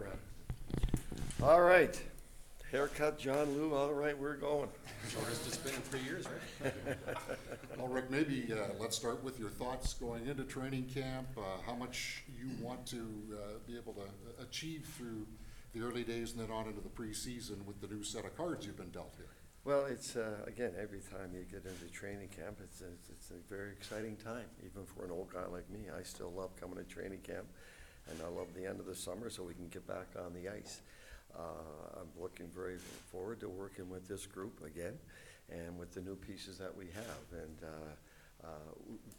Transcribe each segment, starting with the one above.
around. All right, haircut, John Lou, all right, we're going. Shortest it's been in three years, right? Well, Rick, maybe uh, let's start with your thoughts going into training camp, uh, how much you want to uh, be able to achieve through the early days and then on into the preseason with the new set of cards you've been dealt here. Well, it's, uh, again, every time you get into training camp, it's, it's, it's a very exciting time, even for an old guy like me. I still love coming to training camp, and I love the end of the summer so we can get back on the ice. Uh, I'm looking very forward to working with this group again, and with the new pieces that we have. And, uh, uh,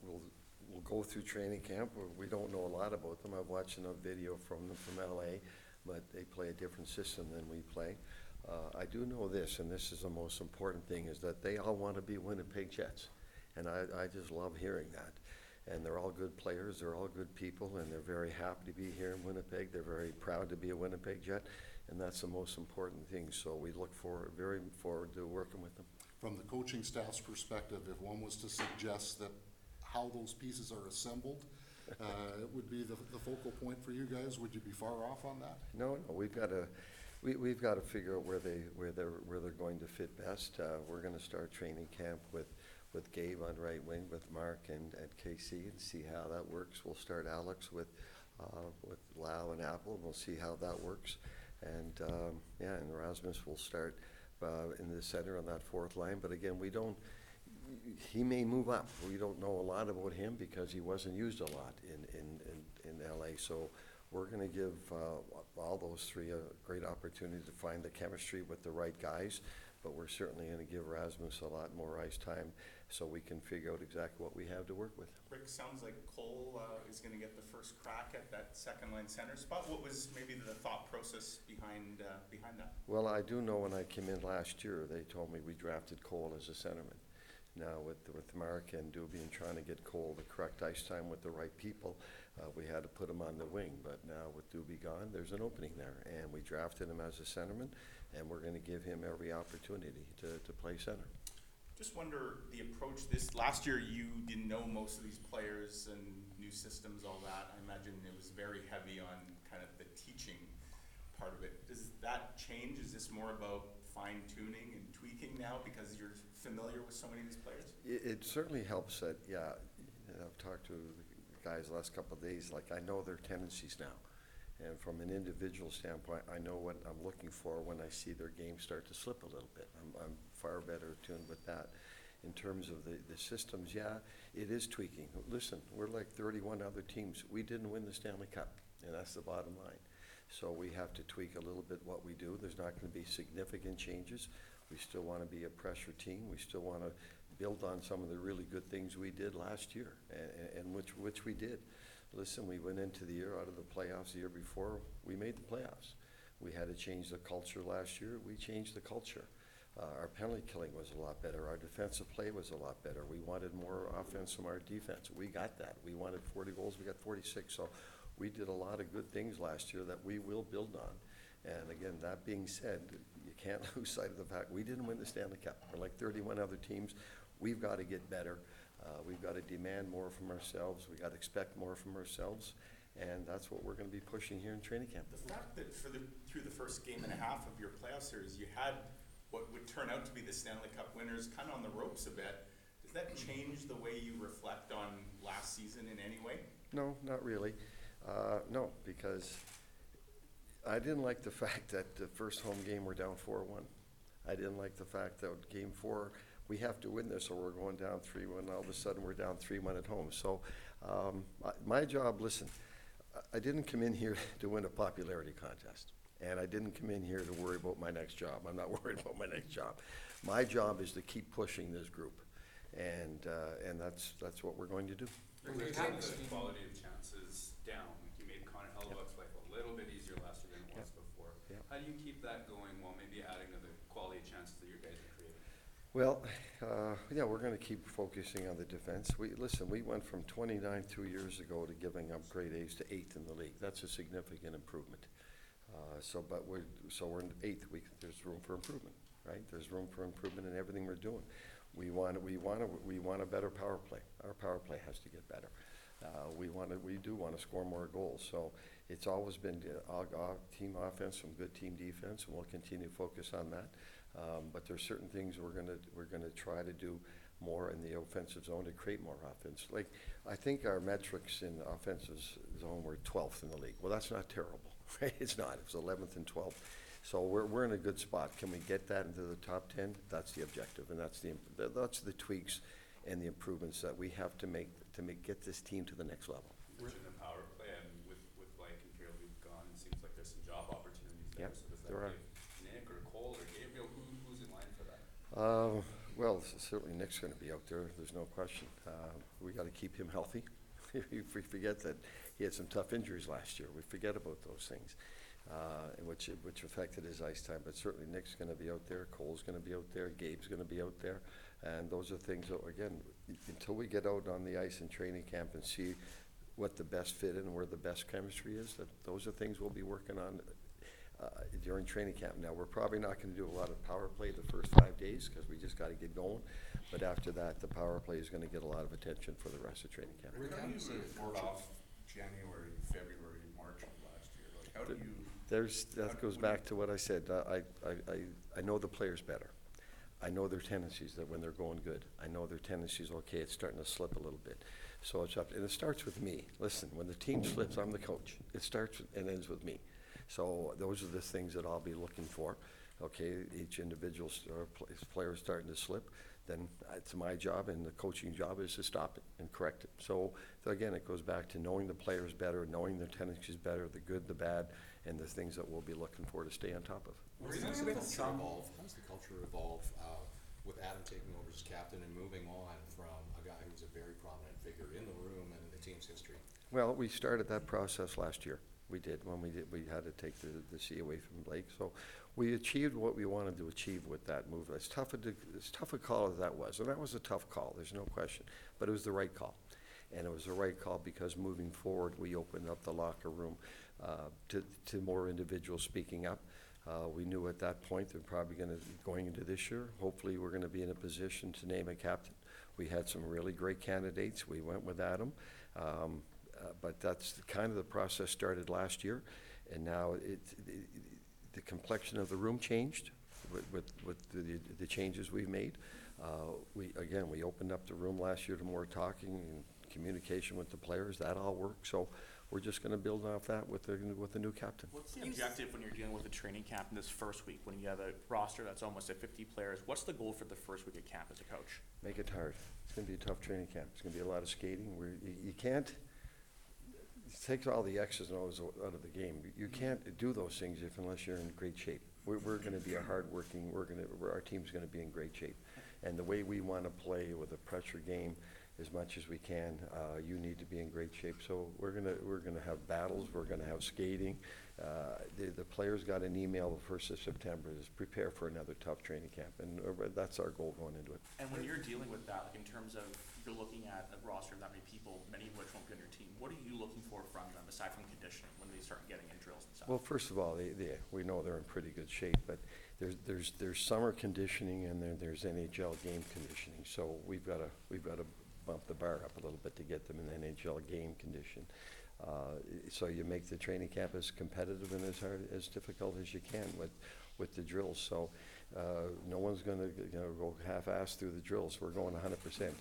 we'll, we'll go through training camp, we don't know a lot about them. I've watched enough video from them from LA, but they play a different system than we play. Uh, I do know this, and this is the most important thing, is that they all want to be Winnipeg Jets. And I, I just love hearing that. And they're all good players, they're all good people, and they're very happy to be here in Winnipeg. They're very proud to be a Winnipeg Jet, and that's the most important thing. So we look forward, very forward to working with them. From the coaching staff's perspective, if one was to suggest that how those pieces are assembled, uh, it would be the, the focal point for you guys, would you be far off on that? No, no, we've got to, we, we've got to figure out where they, where they're, where they're going to fit best. Uh, we're gonna start training camp with, with Gabe on right wing, with Mark and, and KC, and see how that works. We'll start Alex with, uh, with Lau and Apple, and we'll see how that works. And, um, yeah, and Erasmus will start, uh, in the center on that fourth line, but again, we don't, he may move up. We don't know a lot about him because he wasn't used a lot in, in, in, in LA. So we're gonna give, uh, all those three a great opportunity to find the chemistry with the right guys. But we're certainly gonna give Rasmus a lot more ice time so we can figure out exactly what we have to work with. Rick, sounds like Cole uh, is going to get the first crack at that second line center spot. What was maybe the thought process behind uh, behind that? Well, I do know when I came in last year, they told me we drafted Cole as a centerman. Now, with, with Mark and Doobie and trying to get Cole the correct ice time with the right people, uh, we had to put him on the wing. But now with Doobie gone, there's an opening there, and we drafted him as a centerman, and we're gonna give him every opportunity to, to play center. Just wonder the approach this last year. You didn't know most of these players and new systems, all that. I imagine it was very heavy on kind of the teaching part of it. Does that change? Is this more about fine tuning and tweaking now because you're familiar with so many of these players? It, it certainly helps that, yeah, and I've talked to the guys the last couple of days, like, I know their tendencies now. And from an individual standpoint, I know what I'm looking for when I see their game start to slip a little bit. I'm, I'm far better tuned with that. In terms of the, the systems, yeah, it is tweaking. Listen, we're like thirty-one other teams. We didn't win the Stanley Cup, and that's the bottom line. So we have to tweak a little bit what we do. There's not gonna be significant changes. We still wanna be a pressure team. We still wanna build on some of the really good things we did last year, and, and which, which we did. Listen, we went into the year out of the playoffs the year before, we made the playoffs. We had to change the culture last year, we changed the culture. Uh, our penalty killing was a lot better, our defensive play was a lot better. We wanted more offense from our defense, we got that. We wanted forty goals, we got forty-six, so we did a lot of good things last year that we will build on. And again, that being said, you can't lose sight of the fact, we didn't win the Stanley Cup. We're like thirty-one other teams. We've got to get better. Uh, we've got to demand more from ourselves. We've got to expect more from ourselves. And that's what we're going to be pushing here in training camp. The fact that for the through the first game and a half of your playoff series, you had what would turn out to be the Stanley Cup winners kind of on the ropes a bit. Does that change the way you reflect on last season in any way? No, not really. Uh, no, because I didn't like the fact that the first home game we're down four one. I didn't like the fact that game four, we have to win this or we're going down three one. All of a sudden, we're down three one at home. So, um, my job, listen, I- I didn't come in here to win a popularity contest. And I didn't come in here to worry about my next job. I'm not worried about my next job. My job is to keep pushing this group. And, uh, and that's, that's what we're going to do. Rick, you have the quality of chances down, like you made Connor Hellebuyck's life a little bit easier last year than it was before. Yep. How do you keep that going while maybe adding to the quality of chances that your guys are creating? Well, uh, yeah, we're gonna keep focusing on the defense. We, listen, we went from twenty-nine two years ago to giving up grade A's to eighth in the league. That's a significant improvement. Uh, so, but we're, so we're in eighth, we, there's room for improvement, right? There's room for improvement in everything we're doing. We want, we want, we want a better power play. Our power play has to get better. Uh, we wanna, we do wanna score more goals, so it's always been, uh, team offense, some good team defense, and we'll continue to focus on that. Um, but there's certain things we're gonna, we're gonna try to do more in the offensive zone to create more offense. Like, I think our metrics in the offensive s- zone were twelfth in the league. Well, that's not terrible, right? It's not, it's eleventh and twelfth. So we're, we're in a good spot. Can we get that into the top ten? That's the objective, and that's the, that's the tweaks and the improvements that we have to make, to make, get this team to the next level. You mentioned the power play, and with, with Blake and Fairleigh gone, it seems like there's some job opportunities there. Yep, So does that there are. give Nick or Cole or Gabriel, who, who's in line for that? Uh, well, certainly Nick's gonna be out there, there's no question. Uh, we gotta keep him healthy. If we forget that he had some tough injuries last year, we forget about those things, uh, and which, which affected his ice time. But certainly Nick's gonna be out there, Cole's gonna be out there, Gabe's gonna be out there. And those are things that, again, until we get out on the ice in training camp and see what the best fit and where the best chemistry is, that, those are things we'll be working on uh, during training camp. Now, we're probably not gonna do a lot of power play the first five days, because we just gotta get going. But after that, the power play is gonna get a lot of attention for the rest of training camp. Rick, how do you report off January, February, March of last year? Like, how do you, There's, that goes back to what I said, Uh, I, I, I, I know the players better. I know their tendencies, that when they're going good, I know their tendencies, okay, it's starting to slip a little bit. So it's up, and it starts with me. Listen, when the team slips, I'm the coach. It starts with- and ends with me. So those are the things that I'll be looking for. Okay, each individual uh, pl- player is starting to slip, then it's my job and the coaching job is to stop it and correct it. So again, it goes back to knowing the players better, knowing their tendencies better, the good, the bad, and the things that we'll be looking for to stay on top of. How does the culture evolve, how does the culture evolve, uh, with Adam taking over as captain and moving on from a guy who's a very prominent figure in the room and in the team's history? Well, we started that process last year. We did, when we did, we had to take the, the C away from Blake. So we achieved what we wanted to achieve with that move. As tough a, as tough a call as that was, and that was a tough call, there's no question, but it was the right call. And it was the right call because moving forward, we opened up the locker room uh, to, to more individuals speaking up. Uh, We knew at that point, they're probably gonna, going into this year, hopefully, we're gonna be in a position to name a captain. We had some really great candidates. We went with Adam. Um, uh, But that's the- kind of the process started last year, and now it, it- the complexion of the room changed with, with, with the, the changes we've made. Uh, We, again, we opened up the room last year to more talking and communication with the players. That all worked, so we're just gonna build off that with the, with the new captain. What's the objective when you're dealing with a training camp in this first week, when you have a roster that's almost at fifty players? What's the goal for the first week of camp as a coach? Make it hard. It's gonna be a tough training camp. It's gonna be a lot of skating. Where you, you can't, it takes all the X's and O's out of the game. You mm-hmm. can't do those things if unless you're in great shape. We're, we're gonna be a hardworking, we're gonna, we're, our team's gonna be in great shape. And the way we wanna play with a pressure game as much as we can, uh, you need to be in great shape. So we're gonna, we're gonna have battles, we're gonna have skating. Uh, the, the players got an email the first of September, is prepare for another tough training camp. And uh, that's our goal going into it. And when you're dealing with that, like in terms of, you're looking at a roster of that many people, many of which won't be on your team, what are you looking for from them, aside from conditioning, when they start getting in drills and stuff? Well, first of all, they, they, we know they're in pretty good shape, but there's, there's, there's summer conditioning and then there's NHL game conditioning. So we've gotta, we've gotta bump the bar up a little bit to get them in NHL game condition. Uh, so you make the training camp as competitive and as hard, as difficult as you can with, with the drills. So, uh, no one's gonna, you know, go half-ass through the drills. We're going hundred percent.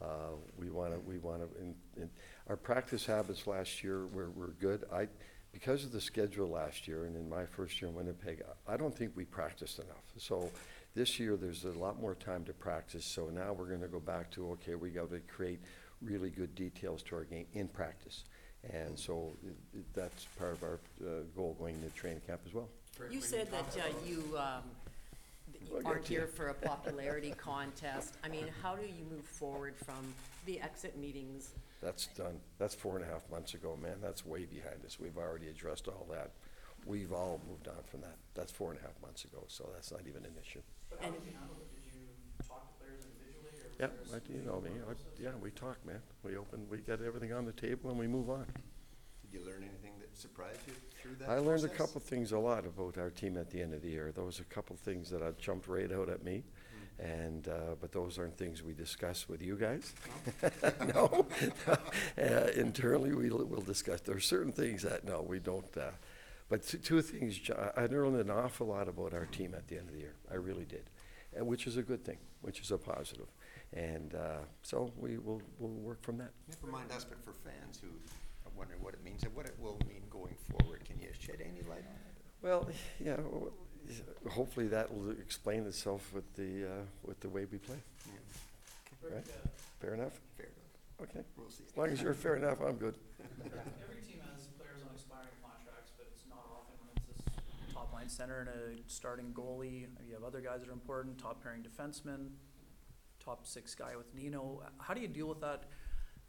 Uh, we wanna, we wanna, in, in, our practice habits last year were, were good. I, because of the schedule last year and in my first year in Winnipeg, I don't think we practiced enough. So this year, there's a lot more time to practice, so now we're gonna go back to, okay, we gotta create really good details to our game in practice. And so it- it- that's part of our uh, goal going into training camp as well. You said that uh, you um, Well, are get you. here for a popularity contest. I mean, how do you move forward from the exit meetings? That's done. That's four and a half months ago, man. That's way behind us. We've already addressed all that. We've all moved on from that. That's four and a half months ago, so that's not even an issue. But how And- did you handle it? Did you talk to players individually or? was Yeah, there a like, you know me, I- process? yeah, we talk, man. We open, we get everything on the table and we move on. Did you learn anything that surprised you through that I learned a process? couple things a lot about our team at the end of the year. There was a couple things that uh, jumped right out at me. And, uh, but those aren't things we discuss with you guys. No. Uh, Internally, we'll, we'll discuss. There are certain things that, no, we don't, uh, but two, two things, Jo- I learned an awful lot about our team at the end of the year. I really did. And which is a good thing, which is a positive. And, uh, so we will, we'll work from that. Never mind us, but for fans who are wondering what it means and what it will mean going forward, can you shed any light on it? Well, yeah, w- hopefully that will explain itself with the, uh, with the way we play. Yeah, Right. Uh, Fair enough? Fair enough, Okay. we'll see. As long as you're fair enough, I'm good. every team has players on expiring contracts, but it's not often when it's center and a starting goalie. You have other guys that are important, top pairing defenseman, top six guy with Nino. How do you deal with that,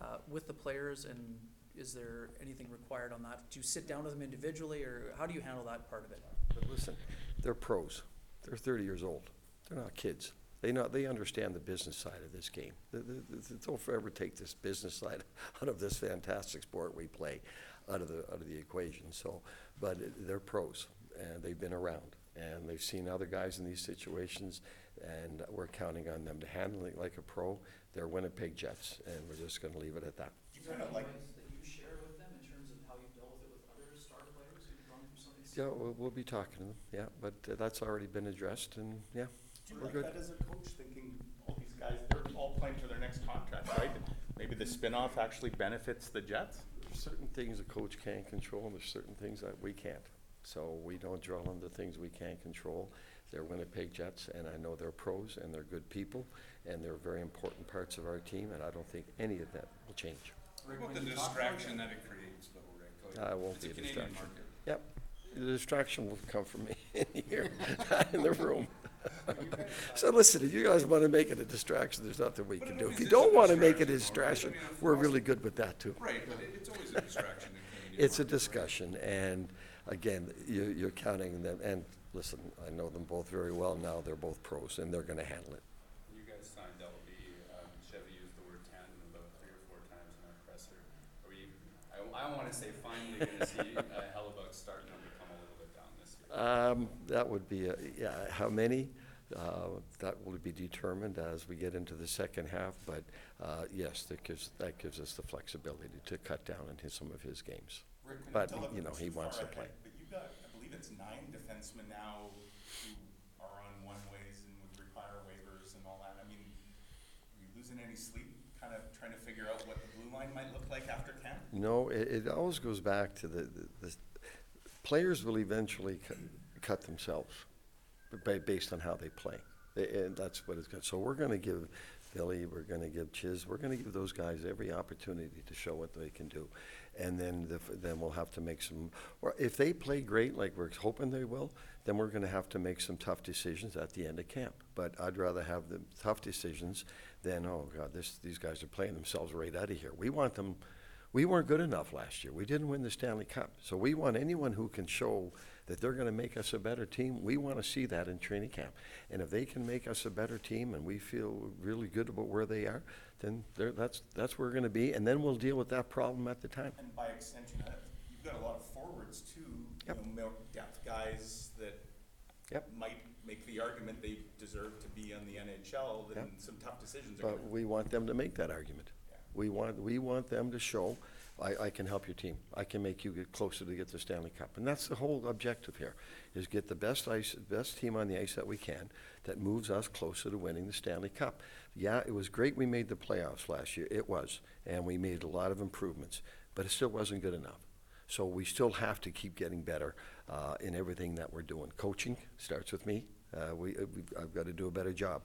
uh, with the players and is there anything required on that? Do you sit down with them individually or how do you handle that part of it? But listen, they're pros. They're thirty years old. They're not kids. They know, they understand the business side of this game. Th- th- th- Don't forever take this business side out of this fantastic sport we play, out of the, out of the equation, so. But they're pros, and they've been around, and they've seen other guys in these situations, and we're counting on them to handle it like a pro. They're Winnipeg Jets, and we're just gonna leave it at that. You kind of like, that you share with them in terms of how you dealt with it with other star players who've gone through something Yeah, we'll, we'll be talking to them, yeah, but uh, that's already been addressed, and, yeah. do you We're like good. that as a coach, thinking all these guys, they're all playing for their next contract, right? Maybe the spin-off actually benefits the Jets? There's certain things a coach can't control, and there's certain things that we can't. So we don't dwell on the things we can't control. They're Winnipeg Jets, and I know they're pros, and they're good people, and they're very important parts of our team, and I don't think any of that will change. What about the distraction that it creates though, Rick? Like, Uh, it won't it's be a Canadian distraction. market. Yep, the distraction will come from me in here, not in the room. So listen, if you guys want to make it a distraction, there's nothing we But can it do. always If you is a don't want to make it a distraction, distraction, though, right? I mean, we're we're really good with that, too. Right, but it, it's always a distraction in Canadian It's a market, right? discussion, and again, you, you're counting them, and listen, I know them both very well now, they're both pros, and they're gonna handle it. You guys signed LB, um, Chevy used the word tandem about three or four times in our presser. Are we, I, I wanna say finally gonna see, uh, Hellebuyck starting to become a little bit down this year. Um, that would be, a- yeah, how many? Uh, that will be determined as we get into the second half, but, uh, yes, that gives, that gives us the flexibility to cut down on his, some of his games. Rick, when But, tell you know, he wants to play. But you've got, I believe it's nine defensemen now who are on one-ways and would require waivers and all that. I mean, are you losing any sleep, kind of trying to figure out what the blue line might look like after camp? No, it, it always goes back to the, the, the players will eventually cut, cut themselves, ba- based on how they play. And that's what it's got. So we're gonna give Billy, we're gonna give Chiz, we're gonna give those guys every opportunity to show what they can do. And then the, then we'll have to make some, or if they play great, like we're hoping they will, then we're gonna have to make some tough decisions at the end of camp. But I'd rather have the tough decisions than, oh God, this, these guys are playing themselves right out of here. We want them, we weren't good enough last year. We didn't win the Stanley Cup. So we want anyone who can show that they're going to make us a better team. We want to see that in training camp. And if they can make us a better team and we feel really good about where they are, then that's, that's where we're going to be. And then we'll deal with that problem at the time. And by extension, uh, you've got a lot of forwards too, you know, depth guys that Yep. might make the argument they deserve to be on the NHL, then Yep. some tough decisions But we want them to make that argument. Yeah. We want, we want them to show, I, I can help your team. I can make you get closer to get the Stanley Cup. And that's the whole objective here, is get the best ice, best team on the ice that we can that moves us closer to winning the Stanley Cup. Yeah, it was great we made the playoffs last year. It was. And we made a lot of improvements, but it still wasn't good enough. So we still have to keep getting better uh, in everything that we're doing. Coaching starts with me. Uh, we, uh, I've got to do a better job.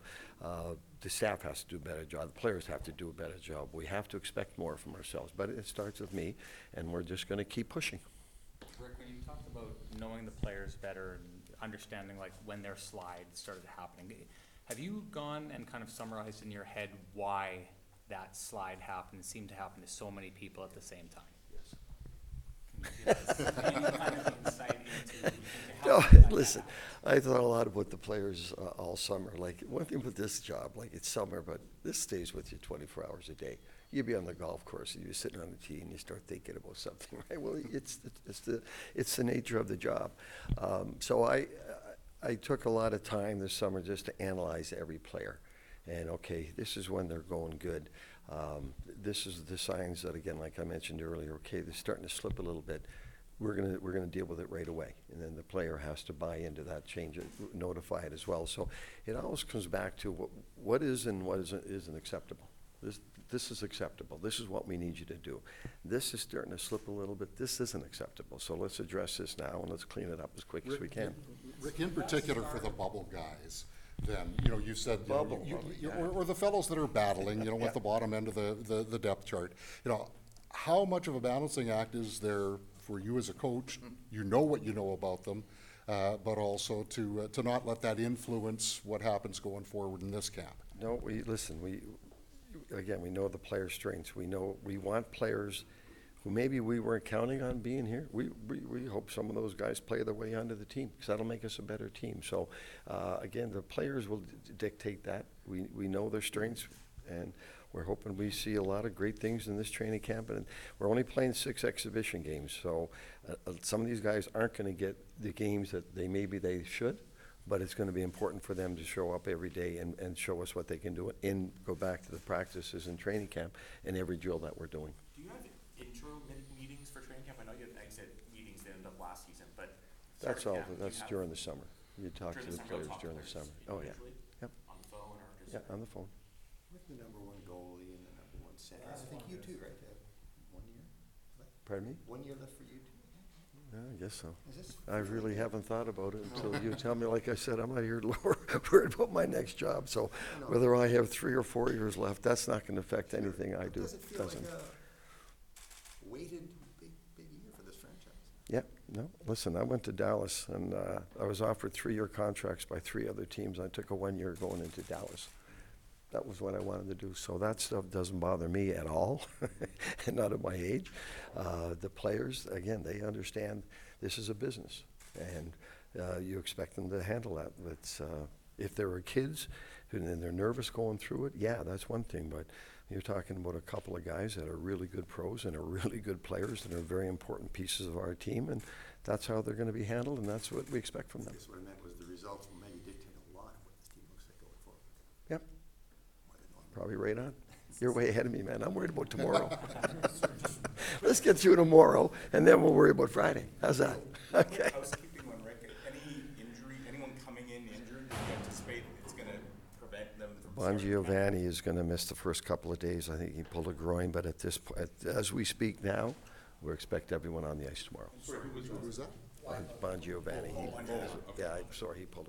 The staff has to do a better job. The players have to do a better job. We have to expect more from ourselves, but it starts with me, and we're just going to keep pushing. Rick, when you talked about knowing the players better and understanding like when their slide started happening, have you gone and kind of summarized in your head why that slide happened, seemed to happen to so many people at the same time? Yes. Can you give us any kind of insight into, into how No, that listen, happened? I thought a lot about the players uh, all summer. Like, one thing with this job, like, it's summer, but this stays with you 24 hours a day. You be on the golf course, and you're sitting on the tee, and you start thinking about something, right? Well, it's, the- it's the, it's the nature of the job. Um, So I, I took a lot of time this summer just to analyze every player. And, okay, this is when they're going good. Um, This is the signs that, again, like I mentioned earlier, okay, they're starting to slip a little bit. We're gonna, we're gonna deal with it right away. And then the player has to buy into that change, it, notify it as well. So it always comes back to what, what is and what isn't, isn't acceptable. This, this is acceptable. This is what we need you to do. This is starting to slip a little bit. This isn't acceptable. So let's address this now and let's clean it up as quick as we can. Rick, in particular for the bubble guys, then, you know, you said, you know, Bubble, you- bubble, you- yeah. or, or the fellows that are battling, you know, Yeah. at the bottom end of the, the, the depth chart. You know, how much of a balancing act is there for you as a coach? You know what you know about them, uh, but also to, uh, to not let that influence what happens going forward in this camp. No, we, listen, we, again, we know the players' strengths. We know, we want players who maybe we weren't counting on being here. We, we, we hope some of those guys play their way onto the team, because that'll make us a better team. So, uh, again, the players will d- dictate that. We, we know their strengths, and we're hoping we see a lot of great things in this training camp. And we're only playing six exhibition games, so, uh, uh, some of these guys aren't gonna get the games that they, maybe they should but it's gonna be important for them to show up every day and, and show us what they can do and go back to the practices and training camp and every drill that we're doing. Do you have intro mi- meetings for training camp? I know you had exit meetings that ended up last season, but. That's all, camp, do you that's have- during the summer. You talk to during the summer, you'll players talk to during the players summer. Oh, yeah. individually? Yep. On the phone or just? Yeah, on the phone. With the number one goalie and the number one center, I think you too, right? Uh, One year? left? Pardon me? One year left for you two? Yeah, I guess so. Is this? I really haven't thought about it until you tell me, like I said, I'm not here worried about my next job, so No. whether I have three or four years left, that's not gonna affect anything I do. Does it feel like Doesn't. a weighted, big, big year for this franchise? Yeah, no, listen, I went to Dallas and uh, I was offered three-year contracts by three other teams. I took a one-year going into Dallas. That was what I wanted to do. So that stuff doesn't bother me at all, not at my age. Uh, The players, again, they understand this is a business and uh, you expect them to handle that. But uh, if there are kids and they're nervous going through it, yeah, that's one thing. But you're talking about a couple of guys that are really good pros and are really good players and are very important pieces of our team, and that's how they're going to be handled, and that's what we expect from I them. guess what I meant was the results will maybe dictate a lot of what this team looks like going forward. Yep, more than normal. Probably right on. You're way ahead of me, man. I'm worried about tomorrow. Let's get through tomorrow, and then we'll worry about Friday. How's that? Okay. Housekeeping one, Rick, any injury, anyone coming in injured, do you anticipate it's gonna prevent them from Bon starting camp? Giovanni is going to miss the first couple of days. I think he pulled a groin, but at this, po- at- as we speak now, we expect everyone on the ice tomorrow. Sorry, who was that? Bon Giovanni, he, oh, Bon Giovanni, yeah, I'm sorry, he pulled a